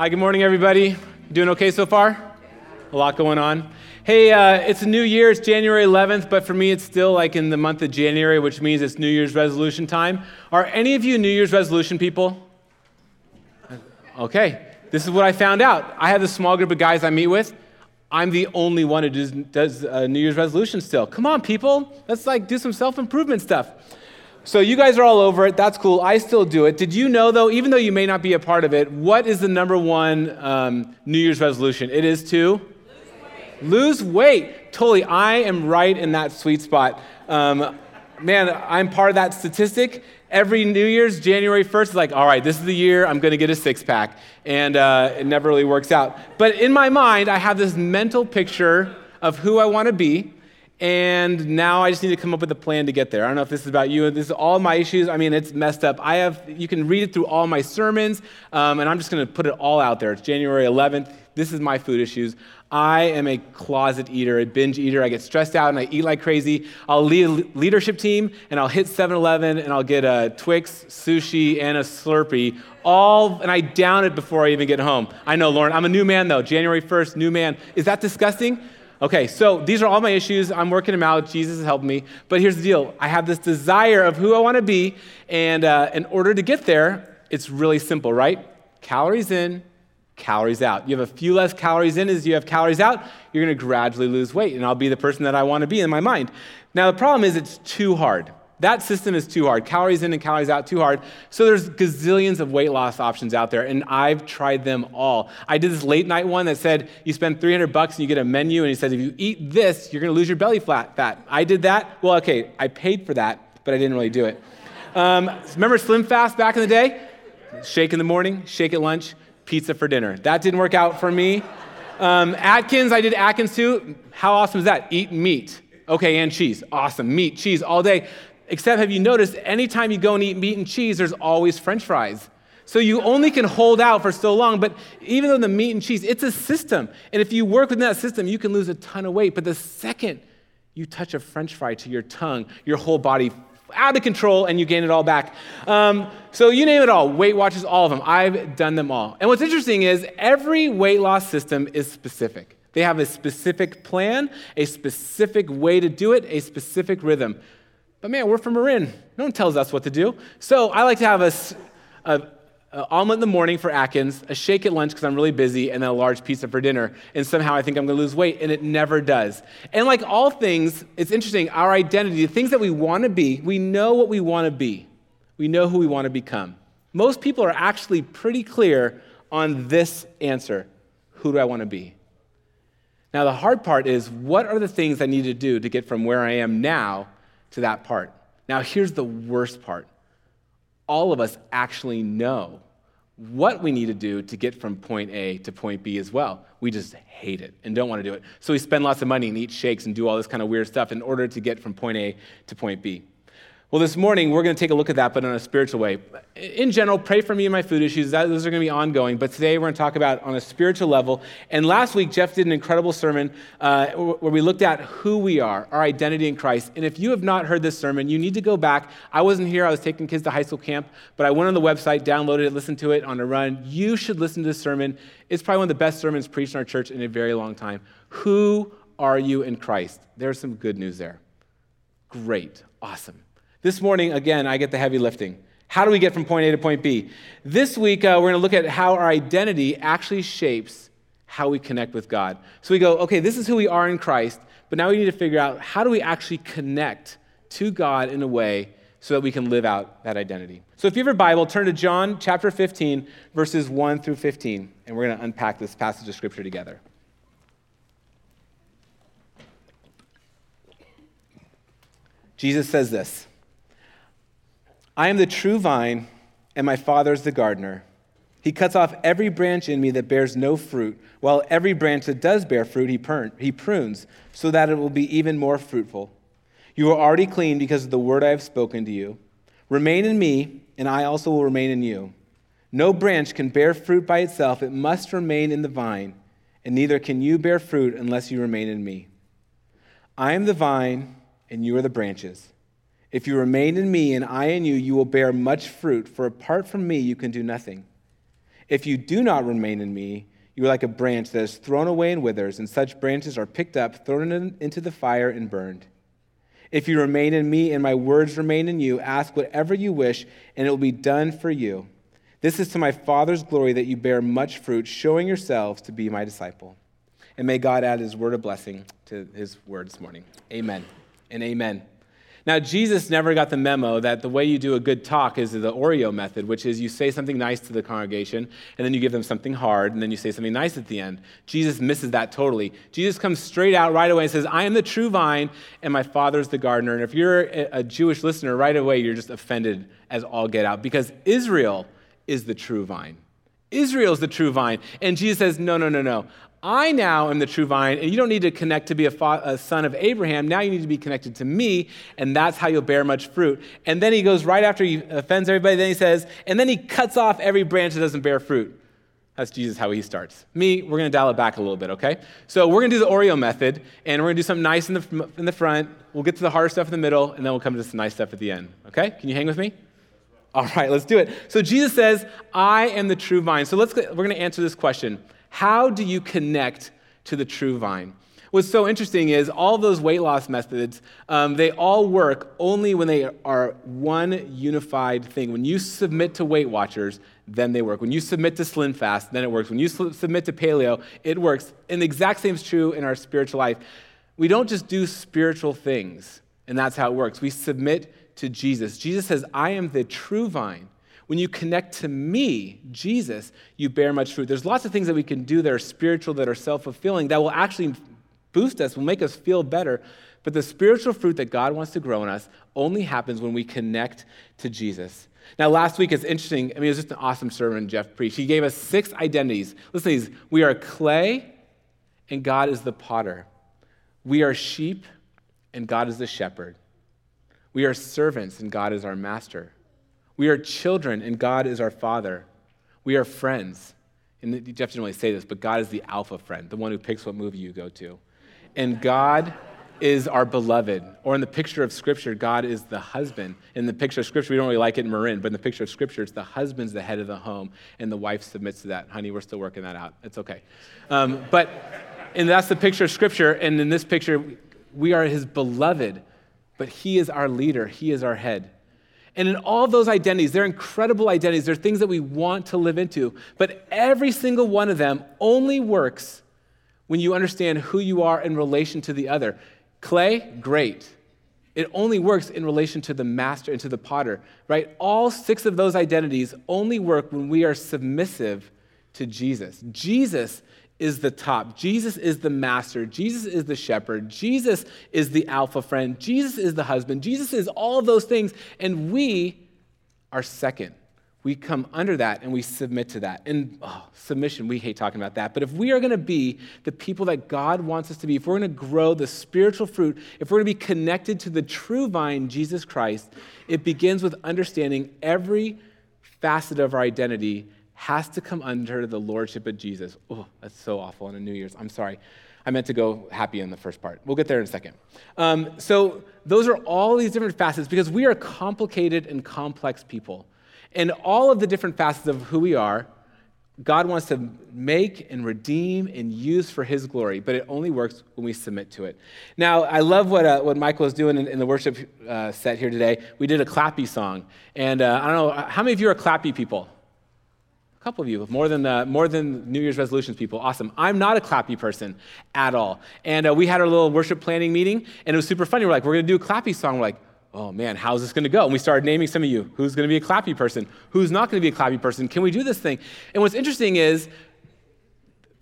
Hi, good morning, everybody. Doing okay so far? A lot going on. Hey, uh, it's a new year. It's January 11th, but for me, it's still like in the month of January, which means it's New Year's resolution time. Are any of you New Year's resolution people? Okay, this is what I found out. I have this small group of guys I meet with. I'm the only one who does, does uh, New Year's resolution still. Come on, people. Let's like do some self improvement stuff. So you guys are all over it. That's cool. I still do it. Did you know, though, even though you may not be a part of it, what is the number one um, New Year's resolution? It is to lose weight. Lose weight. Totally. I am right in that sweet spot. Um, man, I'm part of that statistic. Every New Year's, January 1st, is like, all right, this is the year I'm going to get a six pack. And uh, it never really works out. But in my mind, I have this mental picture of who I want to be and now I just need to come up with a plan to get there. I don't know if this is about you. This is all my issues. I mean, it's messed up. I have, you can read it through all my sermons, um, and I'm just going to put it all out there. It's January 11th. This is my food issues. I am a closet eater, a binge eater. I get stressed out and I eat like crazy. I'll lead a leadership team and I'll hit 7 Eleven and I'll get a Twix, sushi, and a Slurpee, all, and I down it before I even get home. I know, Lauren, I'm a new man though. January 1st, new man. Is that disgusting? Okay, so these are all my issues. I'm working them out. Jesus has helped me. But here's the deal I have this desire of who I want to be. And uh, in order to get there, it's really simple, right? Calories in, calories out. You have a few less calories in as you have calories out, you're going to gradually lose weight. And I'll be the person that I want to be in my mind. Now, the problem is it's too hard. That system is too hard. Calories in and calories out, too hard. So there's gazillions of weight loss options out there, and I've tried them all. I did this late night one that said you spend 300 bucks and you get a menu, and he says if you eat this, you're going to lose your belly fat. I did that. Well, okay, I paid for that, but I didn't really do it. Um, remember Slim Fast back in the day? Shake in the morning, shake at lunch, pizza for dinner. That didn't work out for me. Um, Atkins, I did Atkins too. How awesome is that? Eat meat. Okay, and cheese. Awesome. Meat, cheese all day. Except, have you noticed, anytime you go and eat meat and cheese, there's always french fries. So you only can hold out for so long, but even though the meat and cheese, it's a system. And if you work within that system, you can lose a ton of weight. But the second you touch a french fry to your tongue, your whole body out of control and you gain it all back. Um, so you name it all, Weight Watchers, all of them. I've done them all. And what's interesting is every weight loss system is specific. They have a specific plan, a specific way to do it, a specific rhythm. But man, we're from Marin. No one tells us what to do. So I like to have a, a, a omelet in the morning for Atkins, a shake at lunch because I'm really busy, and then a large pizza for dinner. And somehow I think I'm going to lose weight, and it never does. And like all things, it's interesting. Our identity, the things that we want to be, we know what we want to be. We know who we want to become. Most people are actually pretty clear on this answer Who do I want to be? Now, the hard part is what are the things I need to do to get from where I am now to that part. Now, here's the worst part all of us actually know what we need to do to get from point A to point B as well. We just hate it and don't want to do it. So we spend lots of money and eat shakes and do all this kind of weird stuff in order to get from point A to point B. Well, this morning, we're going to take a look at that, but in a spiritual way. In general, pray for me and my food issues. That, those are going to be ongoing. But today, we're going to talk about on a spiritual level. And last week, Jeff did an incredible sermon uh, where we looked at who we are, our identity in Christ. And if you have not heard this sermon, you need to go back. I wasn't here, I was taking kids to high school camp, but I went on the website, downloaded it, listened to it on a run. You should listen to this sermon. It's probably one of the best sermons preached in our church in a very long time. Who are you in Christ? There's some good news there. Great. Awesome. This morning, again, I get the heavy lifting. How do we get from point A to point B? This week, uh, we're going to look at how our identity actually shapes how we connect with God. So we go, okay, this is who we are in Christ, but now we need to figure out how do we actually connect to God in a way so that we can live out that identity. So if you have your Bible, turn to John chapter 15, verses 1 through 15, and we're going to unpack this passage of Scripture together. Jesus says this. I am the true vine, and my Father is the gardener. He cuts off every branch in me that bears no fruit, while every branch that does bear fruit, he, prunes, so that it will be even more fruitful. You are already clean because of the word I have spoken to you. Remain in me, and I also will remain in you. No branch can bear fruit by itself, it must remain in the vine, and neither can you bear fruit unless you remain in me. I am the vine, and you are the branches. If you remain in me and I in you, you will bear much fruit, for apart from me, you can do nothing. If you do not remain in me, you are like a branch that is thrown away and withers, and such branches are picked up, thrown in, into the fire, and burned. If you remain in me and my words remain in you, ask whatever you wish, and it will be done for you. This is to my Father's glory that you bear much fruit, showing yourselves to be my disciple. And may God add his word of blessing to his word this morning. Amen and amen. Now, Jesus never got the memo that the way you do a good talk is the Oreo method, which is you say something nice to the congregation, and then you give them something hard, and then you say something nice at the end. Jesus misses that totally. Jesus comes straight out right away and says, I am the true vine, and my Father's the gardener. And if you're a Jewish listener, right away you're just offended as all get out, because Israel is the true vine. Israel is the true vine. And Jesus says, No, no, no, no. I now am the true vine, and you don't need to connect to be a, fa- a, son of Abraham. Now you need to be connected to me, and that's how you'll bear much fruit. And then he goes right after he offends everybody, then he says, and then he cuts off every branch that doesn't bear fruit. That's Jesus how he starts. Me, we're going to dial it back a little bit, okay? So we're going to do the Oreo method, and we're going to do something nice in the, in the front. We'll get to the hard stuff in the middle, and then we'll come to some nice stuff at the end, okay? Can you hang with me? All right, let's do it. So Jesus says, I am the true vine. So let's, we're going to answer this question. How do you connect to the true vine? What's so interesting is all those weight loss methods, um, they all work only when they are one unified thing. When you submit to Weight Watchers, then they work. When you submit to Slim Fast, then it works. When you submit to Paleo, it works. And the exact same is true in our spiritual life. We don't just do spiritual things, and that's how it works. We submit to Jesus. Jesus says, I am the true vine. When you connect to me, Jesus, you bear much fruit. There's lots of things that we can do that are spiritual, that are self fulfilling, that will actually boost us, will make us feel better. But the spiritual fruit that God wants to grow in us only happens when we connect to Jesus. Now, last week it's interesting. I mean, it was just an awesome sermon Jeff preached. He gave us six identities. Listen these we are clay, and God is the potter. We are sheep, and God is the shepherd. We are servants, and God is our master. We are children, and God is our Father. We are friends. And Jeff didn't really say this, but God is the alpha friend, the one who picks what movie you go to. And God is our beloved. Or in the picture of Scripture, God is the husband. In the picture of Scripture, we don't really like it in Marin, but in the picture of Scripture, it's the husband's the head of the home, and the wife submits to that. Honey, we're still working that out. It's okay. Um, but, and that's the picture of Scripture. And in this picture, we are his beloved, but he is our leader, he is our head. And in all those identities, they're incredible identities. They're things that we want to live into. But every single one of them only works when you understand who you are in relation to the other. Clay, great. It only works in relation to the master and to the potter, right? All six of those identities only work when we are submissive to Jesus. Jesus is the top. Jesus is the master. Jesus is the shepherd. Jesus is the alpha friend. Jesus is the husband. Jesus is all of those things. And we are second. We come under that and we submit to that. And oh, submission, we hate talking about that. But if we are going to be the people that God wants us to be, if we're going to grow the spiritual fruit, if we're going to be connected to the true vine, Jesus Christ, it begins with understanding every facet of our identity has to come under the lordship of Jesus. Oh, that's so awful on a New Year's. I'm sorry. I meant to go happy in the first part. We'll get there in a second. Um, so, those are all these different facets because we are complicated and complex people. And all of the different facets of who we are, God wants to make and redeem and use for His glory, but it only works when we submit to it. Now, I love what, uh, what Michael is doing in, in the worship uh, set here today. We did a clappy song. And uh, I don't know, how many of you are clappy people? Couple of you, more than, uh, more than New Year's resolutions people. Awesome. I'm not a clappy person at all. And uh, we had our little worship planning meeting, and it was super funny. We're like, we're going to do a clappy song. We're like, oh man, how's this going to go? And we started naming some of you. Who's going to be a clappy person? Who's not going to be a clappy person? Can we do this thing? And what's interesting is,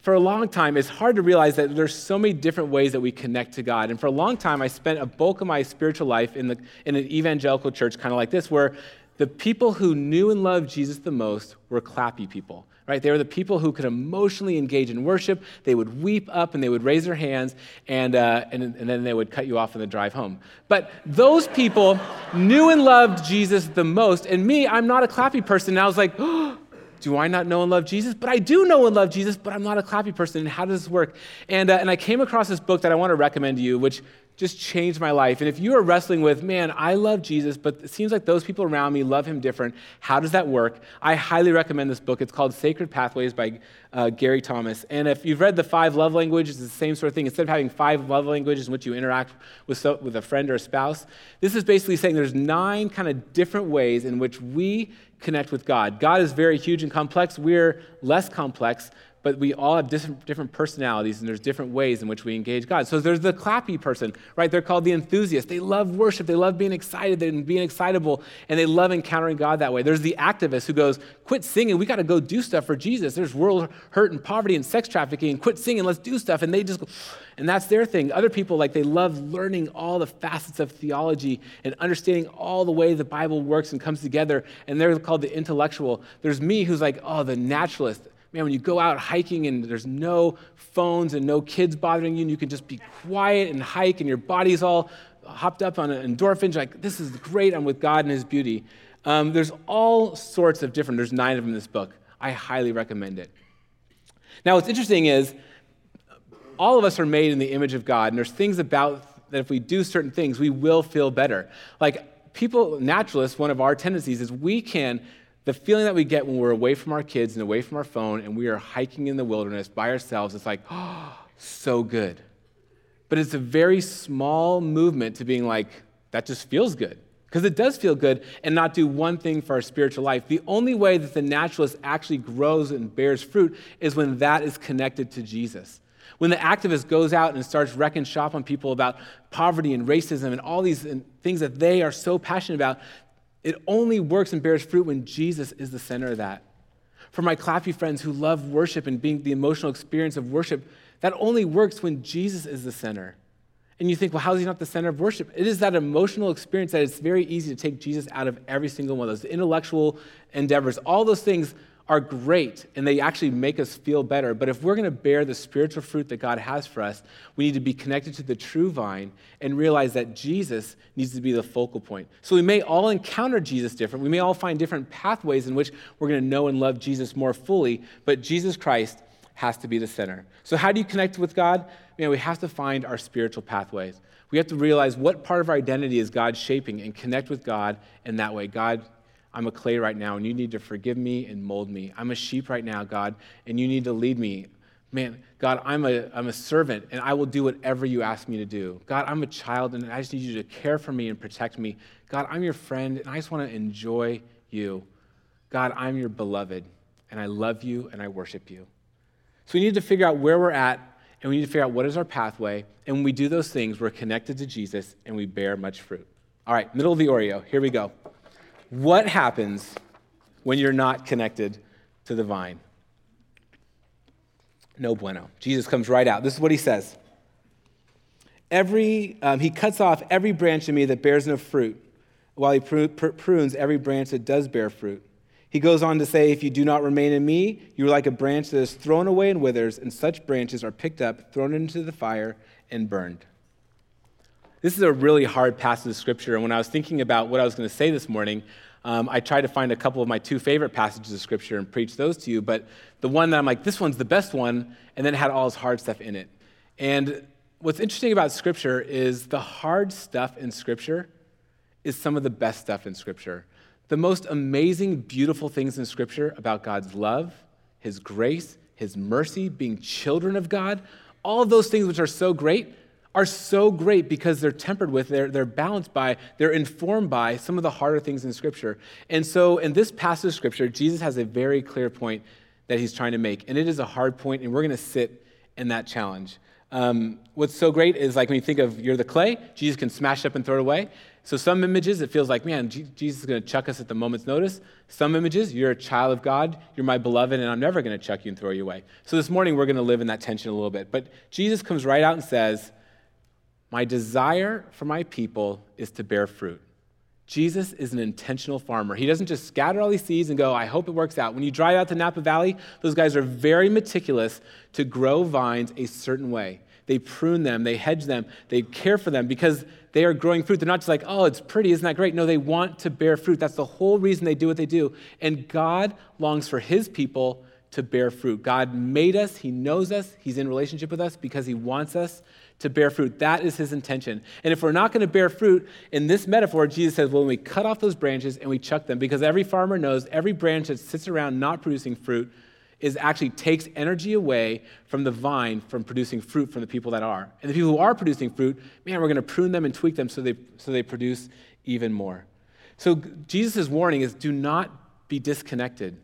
for a long time, it's hard to realize that there's so many different ways that we connect to God. And for a long time, I spent a bulk of my spiritual life in, the, in an evangelical church, kind of like this, where the people who knew and loved Jesus the most were clappy people, right? They were the people who could emotionally engage in worship. They would weep up and they would raise their hands, and, uh, and, and then they would cut you off on the drive home. But those people knew and loved Jesus the most. And me, I'm not a clappy person. And I was like, oh, do I not know and love Jesus? But I do know and love Jesus, but I'm not a clappy person. And how does this work? And, uh, and I came across this book that I want to recommend to you, which just changed my life. And if you are wrestling with, man, I love Jesus, but it seems like those people around me love him different, how does that work? I highly recommend this book. It's called Sacred Pathways by uh, Gary Thomas. And if you've read the five love languages, it's the same sort of thing. Instead of having five love languages in which you interact with, so, with a friend or a spouse, this is basically saying there's nine kind of different ways in which we connect with God. God is very huge and complex. We're less complex but we all have different, different personalities and there's different ways in which we engage God. So there's the clappy person, right? They're called the enthusiast. They love worship, they love being excited and being excitable, and they love encountering God that way. There's the activist who goes, quit singing, we got to go do stuff for Jesus. There's world hurt and poverty and sex trafficking, and quit singing, let's do stuff. And they just go, and that's their thing. Other people, like, they love learning all the facets of theology and understanding all the way the Bible works and comes together, and they're called the intellectual. There's me who's like, oh, the naturalist man, when you go out hiking and there's no phones and no kids bothering you, and you can just be quiet and hike, and your body's all hopped up on endorphins, like, this is great, I'm with God and His beauty. Um, there's all sorts of different, there's nine of them in this book. I highly recommend it. Now, what's interesting is all of us are made in the image of God, and there's things about that if we do certain things, we will feel better. Like people, naturalists, one of our tendencies is we can the feeling that we get when we're away from our kids and away from our phone and we are hiking in the wilderness by ourselves, it's like, oh, so good. But it's a very small movement to being like, that just feels good. Because it does feel good and not do one thing for our spiritual life. The only way that the naturalist actually grows and bears fruit is when that is connected to Jesus. When the activist goes out and starts wrecking shop on people about poverty and racism and all these things that they are so passionate about, it only works and bears fruit when Jesus is the center of that. For my clappy friends who love worship and being the emotional experience of worship, that only works when Jesus is the center. And you think, well, how is he not the center of worship? It is that emotional experience that it's very easy to take Jesus out of every single one of those intellectual endeavors. All those things are great and they actually make us feel better. But if we're going to bear the spiritual fruit that God has for us, we need to be connected to the true vine and realize that Jesus needs to be the focal point. So we may all encounter Jesus different. We may all find different pathways in which we're going to know and love Jesus more fully, but Jesus Christ has to be the center. So, how do you connect with God? Man, we have to find our spiritual pathways. We have to realize what part of our identity is God shaping and connect with God in that way. God, I'm a clay right now, and you need to forgive me and mold me. I'm a sheep right now, God, and you need to lead me. Man, God, I'm a, I'm a servant, and I will do whatever you ask me to do. God, I'm a child, and I just need you to care for me and protect me. God, I'm your friend, and I just want to enjoy you. God, I'm your beloved, and I love you, and I worship you. So we need to figure out where we're at, and we need to figure out what is our pathway. And when we do those things, we're connected to Jesus, and we bear much fruit. All right, middle of the Oreo. Here we go. What happens when you're not connected to the vine? No bueno. Jesus comes right out. This is what he says. Every, um, he cuts off every branch in me that bears no fruit, while he prunes every branch that does bear fruit. He goes on to say, If you do not remain in me, you are like a branch that is thrown away and withers, and such branches are picked up, thrown into the fire, and burned. This is a really hard passage of scripture, and when I was thinking about what I was going to say this morning, um, I tried to find a couple of my two favorite passages of scripture and preach those to you, but the one that I'm like, this one's the best one, and then it had all this hard stuff in it. And what's interesting about scripture is the hard stuff in scripture is some of the best stuff in scripture. The most amazing, beautiful things in scripture about God's love, his grace, his mercy, being children of God, all of those things which are so great are so great because they're tempered with, they're, they're balanced by, they're informed by some of the harder things in Scripture. And so in this passage of Scripture, Jesus has a very clear point that he's trying to make. And it is a hard point, and we're going to sit in that challenge. Um, what's so great is like when you think of you're the clay, Jesus can smash it up and throw it away. So some images, it feels like, man, Jesus is going to chuck us at the moment's notice. Some images, you're a child of God, you're my beloved, and I'm never going to chuck you and throw you away. So this morning, we're going to live in that tension a little bit. But Jesus comes right out and says, my desire for my people is to bear fruit. Jesus is an intentional farmer. He doesn't just scatter all these seeds and go, I hope it works out. When you drive out to Napa Valley, those guys are very meticulous to grow vines a certain way. they prune them, they hedge them, they care for them because they are growing fruit. They're not just like, oh, it's pretty, isn't that great? No, they want to bear fruit. That's the whole reason they do what they do. And God longs for his people to bear fruit. God made us, He knows us, He's in relationship with us because He wants us to bear fruit. That is His intention. And if we're not going to bear fruit, in this metaphor, Jesus says, well, when we cut off those branches and we chuck them, because every farmer knows every branch that sits around not producing fruit is actually takes energy away from the vine from producing fruit from the people that are. And the people who are producing fruit, man, we're going to prune them and tweak them so they, so they produce even more. So Jesus' warning is do not be disconnected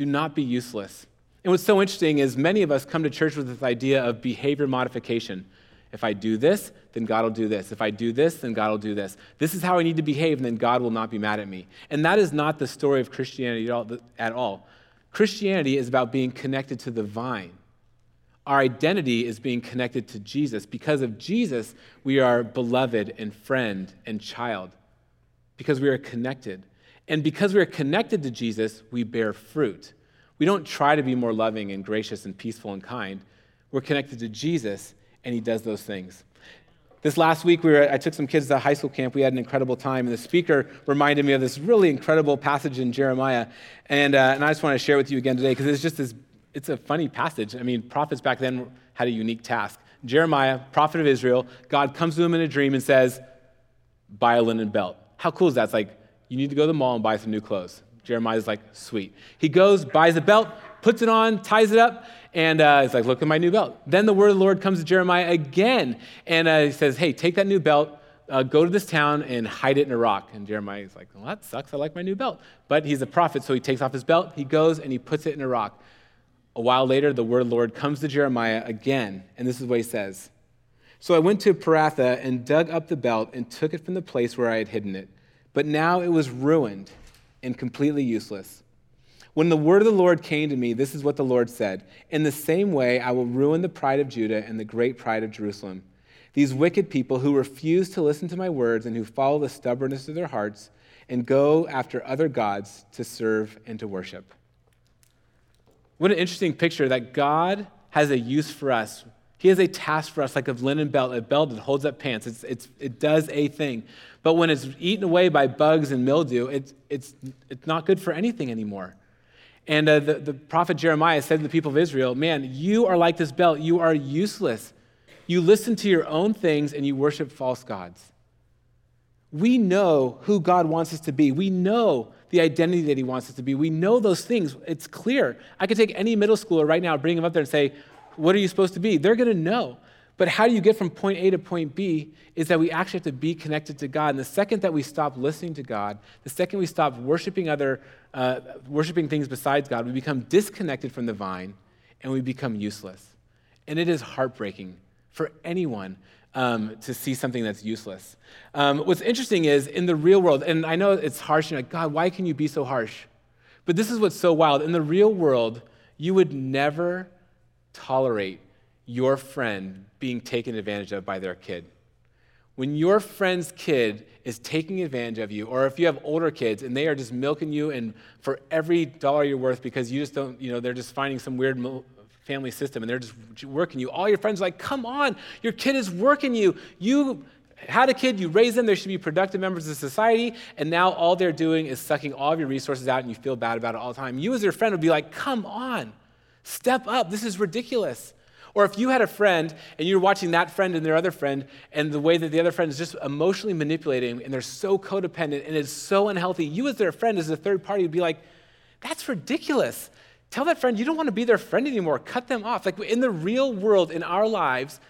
do not be useless. And what's so interesting is many of us come to church with this idea of behavior modification. If I do this, then God will do this. If I do this, then God will do this. This is how I need to behave, and then God will not be mad at me. And that is not the story of Christianity at all. Christianity is about being connected to the vine. Our identity is being connected to Jesus. Because of Jesus, we are beloved and friend and child, because we are connected. And because we're connected to Jesus, we bear fruit. We don't try to be more loving and gracious and peaceful and kind. We're connected to Jesus, and He does those things. This last week, we were, I took some kids to high school camp. We had an incredible time, and the speaker reminded me of this really incredible passage in Jeremiah. And, uh, and I just want to share with you again today because it's just this, it's a funny passage. I mean, prophets back then had a unique task. Jeremiah, prophet of Israel, God comes to him in a dream and says, Buy a linen belt. How cool is that? It's like, you need to go to the mall and buy some new clothes. Jeremiah's like, Sweet. He goes, buys a belt, puts it on, ties it up, and uh, he's like, Look at my new belt. Then the word of the Lord comes to Jeremiah again, and uh, he says, Hey, take that new belt. Uh, go to this town and hide it in a rock. And Jeremiah is like, well, that sucks. I like my new belt. But he's a prophet, so he takes off his belt, he goes and he puts it in a rock. A while later, the word of the Lord comes to Jeremiah again, and this is what he says. So I went to Perath and dug up the belt and took it from the place where I had hidden it. But now it was ruined and completely useless. When the word of the Lord came to me, this is what the Lord said In the same way, I will ruin the pride of Judah and the great pride of Jerusalem. These wicked people who refuse to listen to my words and who follow the stubbornness of their hearts and go after other gods to serve and to worship. What an interesting picture that God has a use for us he has a task for us like a linen belt, a belt that holds up pants. It's, it's, it does a thing. But when it's eaten away by bugs and mildew, it's, it's, it's not good for anything anymore. And uh, the, the prophet Jeremiah said to the people of Israel, Man, you are like this belt. You are useless. You listen to your own things and you worship false gods. We know who God wants us to be. We know the identity that He wants us to be. We know those things. It's clear. I could take any middle schooler right now, bring him up there and say, what are you supposed to be? They're going to know. But how do you get from point A to point B is that we actually have to be connected to God. And the second that we stop listening to God, the second we stop worshiping other, uh, worshiping things besides God, we become disconnected from the vine and we become useless. And it is heartbreaking for anyone um, to see something that's useless. Um, what's interesting is in the real world, and I know it's harsh, you're like, God, why can you be so harsh? But this is what's so wild. In the real world, you would never tolerate your friend being taken advantage of by their kid. When your friend's kid is taking advantage of you, or if you have older kids and they are just milking you and for every dollar you're worth because you just don't, you know, they're just finding some weird family system and they're just working you. All your friends are like, come on, your kid is working you. You had a kid, you raised them, they should be productive members of society, and now all they're doing is sucking all of your resources out and you feel bad about it all the time. You, as their friend, would be like, come on. Step up. This is ridiculous. Or if you had a friend and you're watching that friend and their other friend, and the way that the other friend is just emotionally manipulating and they're so codependent and it's so unhealthy, you as their friend, as a third party, would be like, that's ridiculous. Tell that friend you don't want to be their friend anymore. Cut them off. Like in the real world, in our lives,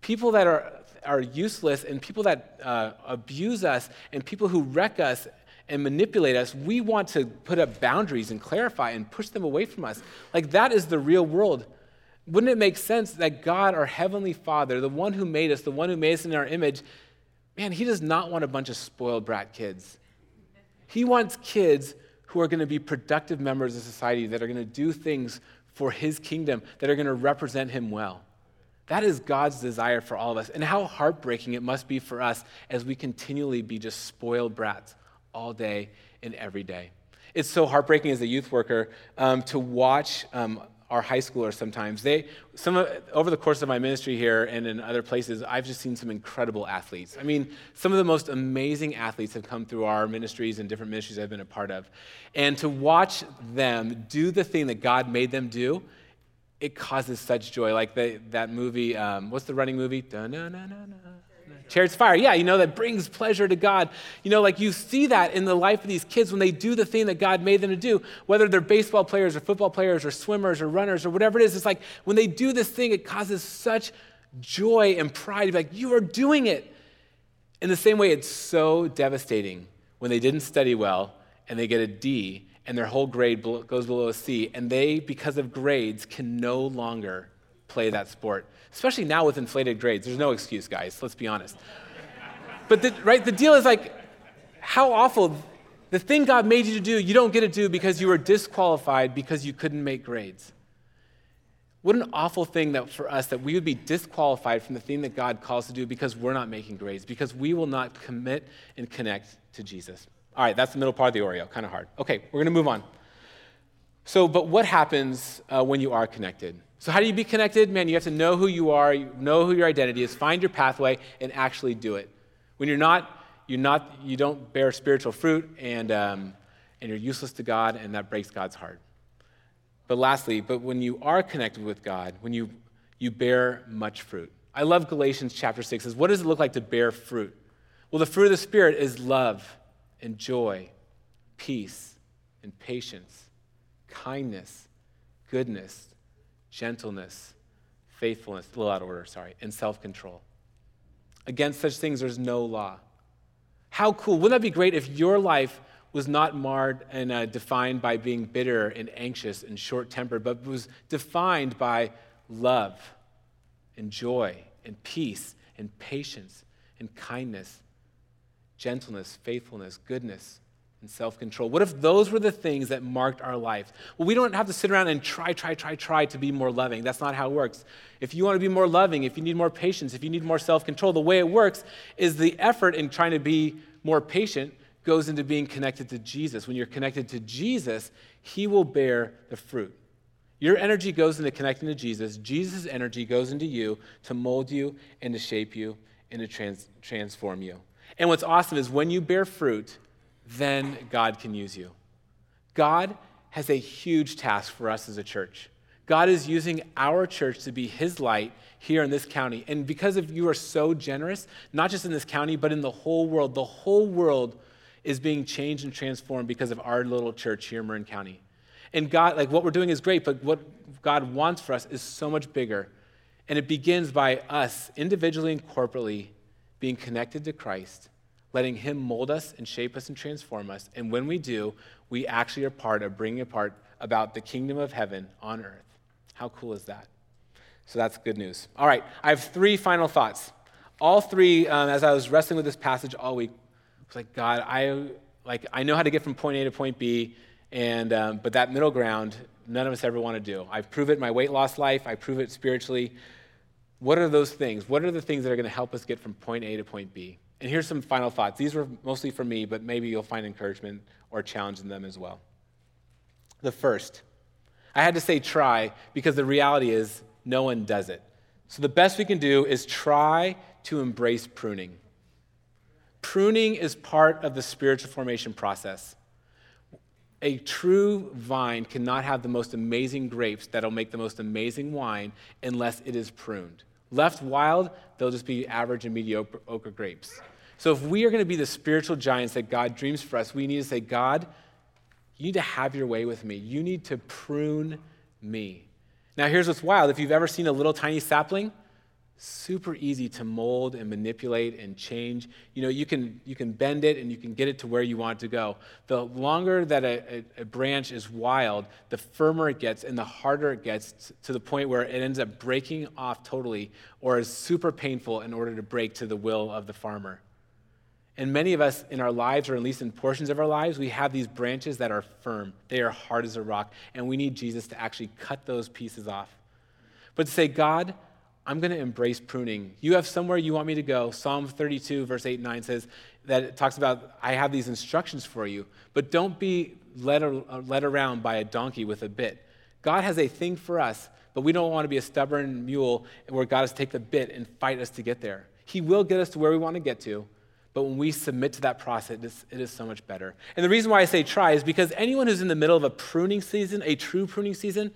people that are, are useless and people that uh, abuse us and people who wreck us and manipulate us, we want to put up boundaries and clarify and push them away from us. Like that is the real world. Wouldn't it make sense that God, our Heavenly Father, the one who made us, the one who made us in our image, man, He does not want a bunch of spoiled brat kids. He wants kids who are going to be productive members of society, that are going to do things for His kingdom, that are going to represent Him well. That is God's desire for all of us. And how heartbreaking it must be for us as we continually be just spoiled brats all day and every day. It's so heartbreaking as a youth worker um, to watch um, our high schoolers sometimes. They, some of, over the course of my ministry here and in other places, I've just seen some incredible athletes. I mean, some of the most amazing athletes have come through our ministries and different ministries I've been a part of. And to watch them do the thing that God made them do, it causes such joy. Like the, that movie, um, what's the running movie? Chariots fire. Yeah, you know, that brings pleasure to God. You know, like you see that in the life of these kids when they do the thing that God made them to do, whether they're baseball players or football players or swimmers or runners or whatever it is. It's like when they do this thing, it causes such joy and pride like, you are doing it. In the same way, it's so devastating when they didn't study well and they get a D and their whole grade goes below a C, and they, because of grades, can no longer play that sport especially now with inflated grades. There's no excuse, guys, let's be honest. But the, right, the deal is like, how awful. The thing God made you to do, you don't get to do because you were disqualified because you couldn't make grades. What an awful thing that for us that we would be disqualified from the thing that God calls to do because we're not making grades, because we will not commit and connect to Jesus. All right, that's the middle part of the Oreo, kind of hard. Okay, we're going to move on. So, but what happens uh, when you are connected? So, how do you be connected? Man, you have to know who you are, you know who your identity is, find your pathway, and actually do it. When you're not, you're not you don't bear spiritual fruit, and, um, and you're useless to God, and that breaks God's heart. But lastly, but when you are connected with God, when you, you bear much fruit. I love Galatians chapter 6. Says, what does it look like to bear fruit? Well, the fruit of the Spirit is love and joy, peace and patience, kindness, goodness gentleness, faithfulness, a little out of order, sorry, and self control. Against such things, there's no law. How cool. Wouldn't that be great if your life was not marred and uh, defined by being bitter and anxious and short tempered, but was defined by love and joy and peace and patience and kindness, gentleness, faithfulness, goodness, and self control? What if those were the things that marked our life? Well, we don't have to sit around and try, try, try, try to be more loving. That's not how it works. If you want to be more loving, if you need more patience, if you need more self control, the way it works is the effort in trying to be more patient goes into being connected to Jesus. When you're connected to Jesus, He will bear the fruit. Your energy goes into connecting to Jesus. Jesus' energy goes into you to mold you and to shape you and to trans- transform you. And what's awesome is when you bear fruit, then God can use you. God has a huge task for us as a church. God is using our church to be his light here in this county. And because of you are so generous, not just in this county, but in the whole world, the whole world is being changed and transformed because of our little church here in Marin County. And God, like what we're doing is great, but what God wants for us is so much bigger. And it begins by us individually and corporately being connected to Christ letting Him mold us and shape us and transform us. And when we do, we actually are part of bringing a part about the kingdom of heaven on earth. How cool is that? So that's good news. All right, I have three final thoughts. All three, um, as I was wrestling with this passage all week, I was like, God, I like I know how to get from point A to point B, and um, but that middle ground, none of us ever want to do. I prove it in my weight loss life. I prove it spiritually. What are those things? What are the things that are going to help us get from point A to point B? And here's some final thoughts. These were mostly for me, but maybe you'll find encouragement or challenge in them as well. The first, I had to say try because the reality is no one does it. So the best we can do is try to embrace pruning. Pruning is part of the spiritual formation process. A true vine cannot have the most amazing grapes that'll make the most amazing wine unless it is pruned. Left wild, they'll just be average and mediocre grapes. So if we are going to be the spiritual giants that God dreams for us, we need to say, God, you need to have your way with me. You need to prune me. Now, here's what's wild. If you've ever seen a little tiny sapling, super easy to mold and manipulate and change. You know, you can, you can bend it and you can get it to where you want it to go. The longer that a, a, a, branch is wild, the firmer it gets and the harder it gets to the point where it ends up breaking off totally or is super painful in order to break to the will of the farmer. And many of us in our lives, or at least in portions of our lives, we have these branches that are firm. They are hard as a rock. And we need Jesus to actually cut those pieces off. But to say, God, I'm going to embrace pruning. You have somewhere you want me to go. Psalm 32, verse 8 and 9 says that it talks about, I have these instructions for you, but don't be led, led around by a donkey with a bit. God has a thing for us, but we don't want to be a stubborn mule where God has to take the bit and fight us to get there. He will get us to where we want to get to, but when we submit to that process, it is, it is, so much better. And the reason why I say try is because anyone who's in the middle of a pruning season, a true pruning season,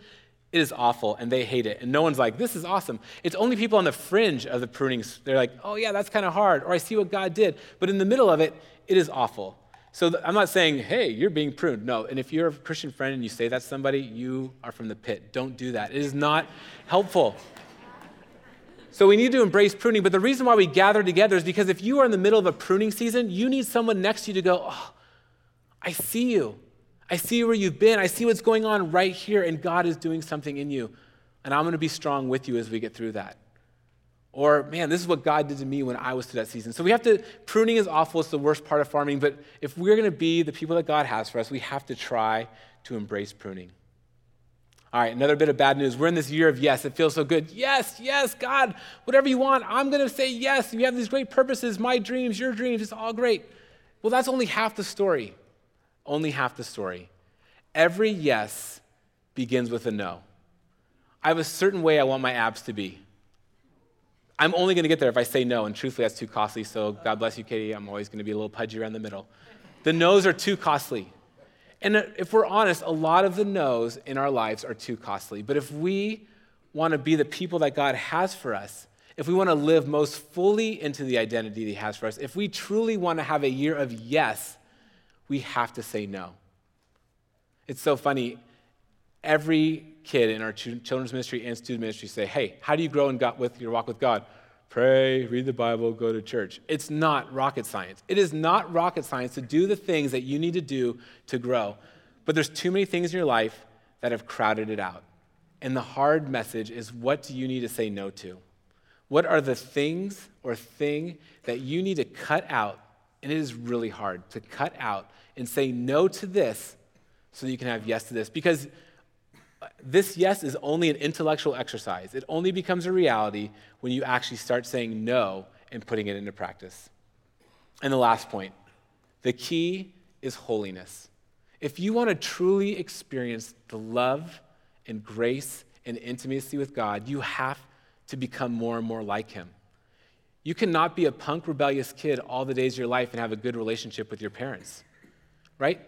it is awful and they hate it. And no one's like, this is awesome. It's only people on the fringe of the pruning. They're like, oh, yeah, that's kind of hard. Or I see what God did. But in the middle of it, it is awful. So th- I'm not saying, hey, you're being pruned. No. And if you're a Christian friend and you say that to somebody, you are from the pit. Don't do that. It is not helpful. So we need to embrace pruning. But the reason why we gather together is because if you are in the middle of a pruning season, you need someone next to you to go, oh, I see you. I see where you've been. I see what's going on right here, and God is doing something in you. And I'm going to be strong with you as we get through that. Or, man, this is what God did to me when I was through that season. So we have to, pruning is awful. It's the worst part of farming. But if we're going to be the people that God has for us, we have to try to embrace pruning. All right, another bit of bad news. We're in this year of yes. It feels so good. Yes, yes, God, whatever you want, I'm going to say yes. You have these great purposes, my dreams, your dreams, it's all great. Well, that's only half the story only half the story. Every yes begins with a no. I have a certain way I want my abs to be. I'm only going to get there if I say no, and truthfully, that's too costly. So, God bless you, Katie. I'm always going to be a little pudgy around the middle. The no's are too costly. And uh, if we're honest, a lot of the no's in our lives are too costly. But if we want to be the people that God has for us, if we want to live most fully into the identity that He has for us, if we truly want to have a year of yes, we have to say no. It's so funny. Every kid in our children's ministry and student ministry say, Hey, how do you grow in God, with your walk with God? Pray, read the Bible, go to church. It's not rocket science. It is not rocket science to do the things that you need to do to grow. But there's too many things in your life that have crowded it out. And the hard message is what do you need to say no to? What are the things or thing that you need to cut out and it is really hard to cut out and say no to this so that you can have yes to this. Because this yes is only an intellectual exercise. It only becomes a reality when you actually start saying no and putting it into practice. And the last point the key is holiness. If you want to truly experience the love and grace and intimacy with God, you have to become more and more like Him. You cannot be a punk, rebellious kid all the days of your life and have a good relationship with your parents, right?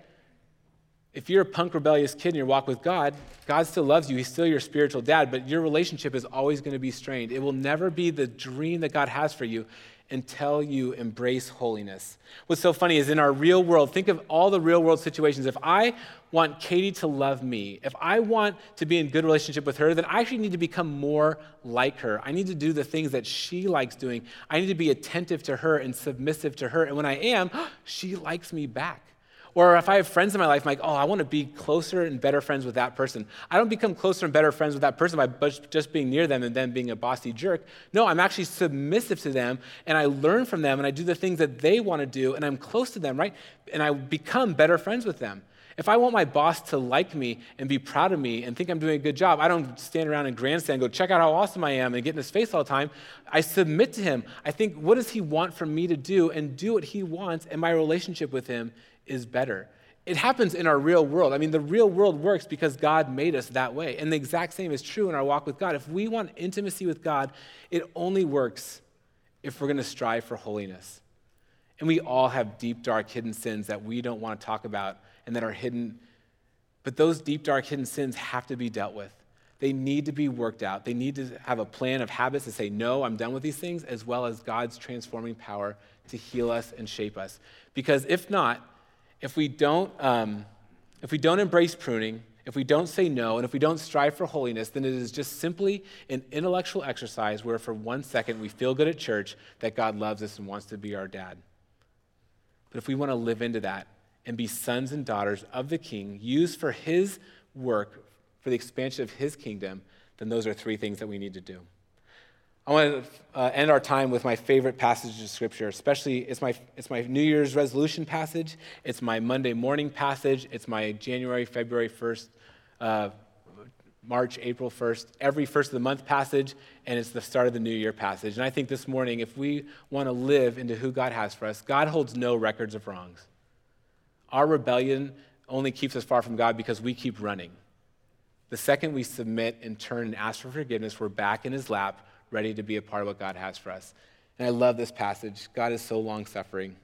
If you're a punk, rebellious kid in your walk with God, God still loves you. He's still your spiritual dad, but your relationship is always going to be strained. It will never be the dream that God has for you until you embrace holiness. What's so funny is in our real world, think of all the real world situations. If I want Katie to love me, if I want to be in good relationship with her, then I actually need to become more like her. I need to do the things that she likes doing. I need to be attentive to her and submissive to her. And when I am, she likes me back. Or if I have friends in my life, I'm like, oh, I want to be closer and better friends with that person. I don't become closer and better friends with that person by just being near them and then being a bossy jerk. No, I'm actually submissive to them and I learn from them and I do the things that they want to do and I'm close to them, right? And I become better friends with them. If I want my boss to like me and be proud of me and think I'm doing a good job, I don't stand around and grandstand and go, check out how awesome I am and get in his face all the time. I submit to him. I think, what does he want from me to do and do what he wants, and my relationship with him is better. It happens in our real world. I mean, the real world works because God made us that way. And the exact same is true in our walk with God. If we want intimacy with God, it only works if we're going to strive for holiness. And we all have deep, dark, hidden sins that we don't want to talk about and that are hidden. But those deep, dark, hidden sins have to be dealt with. They need to be worked out. They need to have a plan of habits to say, no, I'm done with these things, as well as God's transforming power to heal us and shape us. Because if not, if we don't, um, if we don't embrace pruning, if we don't say no, and if we don't strive for holiness, then it is just simply an intellectual exercise where for one second we feel good at church that God loves us and wants to be our dad. But if we want to live into that and be sons and daughters of the King, used for his work, for the expansion of his kingdom, then those are three things that we need to do. I want to uh, end our time with my favorite passage of Scripture, especially it's my, it's my New Year's resolution passage, it's my Monday morning passage, it's my January, February 1st, uh, March, April 1st, every first of the month passage, and it's the start of the new year passage. And I think this morning, if we want to live into who God has for us, God holds no records of wrongs. Our rebellion only keeps us far from God because we keep running. The second we submit and turn and ask for forgiveness, we're back in his lap, ready to be a part of what God has for us. And I love this passage. God is so long suffering.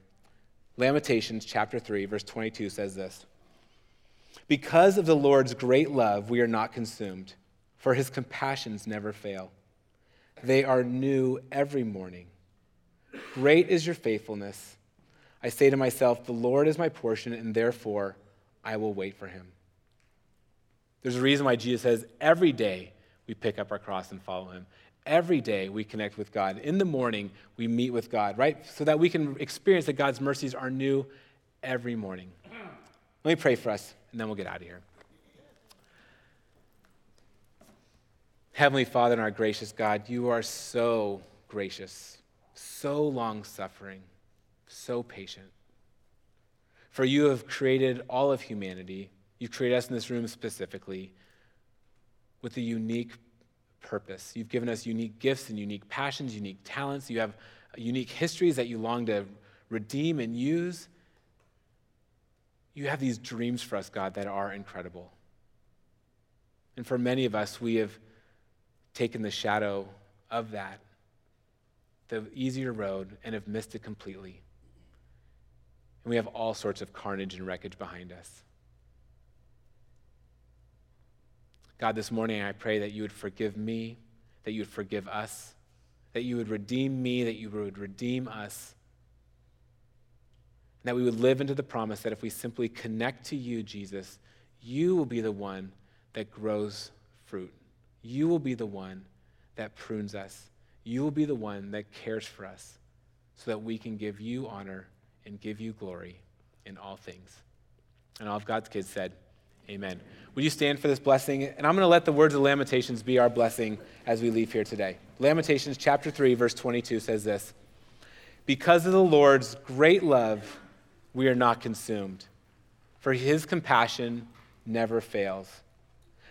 Lamentations chapter 3, verse 22 says this Because of the Lord's great love, we are not consumed, for his compassions never fail. They are new every morning. Great is your faithfulness. I say to myself, The Lord is my portion, and therefore I will wait for him. There's a reason why Jesus says every day we pick up our cross and follow him. Every day we connect with God. In the morning we meet with God, right? So that we can experience that God's mercies are new every morning. Let me pray for us, and then we'll get out of here. Heavenly Father and our gracious God, you are so gracious, so long suffering, so patient. For you have created all of humanity. You've created us in this room specifically with a unique purpose. You've given us unique gifts and unique passions, unique talents. You have unique histories that you long to redeem and use. You have these dreams for us, God, that are incredible. And for many of us, we have taken the shadow of that, the easier road, and have missed it completely. And we have all sorts of carnage and wreckage behind us. God, this morning I pray that you would forgive me, that you would forgive us, that you would redeem me, that you would redeem us, and that we would live into the promise that if we simply connect to you, Jesus, you will be the one that grows fruit. You will be the one that prunes us. You will be the one that cares for us so that we can give you honor and give you glory in all things. And all of God's kids said, Amen. Would you stand for this blessing? And I'm going to let the words of Lamentations be our blessing as we leave here today. Lamentations chapter 3, verse 22 says this Because of the Lord's great love, we are not consumed, for his compassion never fails.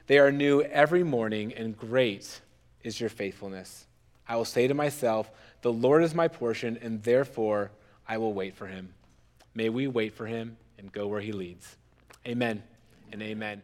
They are new every morning, and great is your faithfulness. I will say to myself, The Lord is my portion, and therefore I will wait for him. May we wait for him and go where he leads. Amen and amen.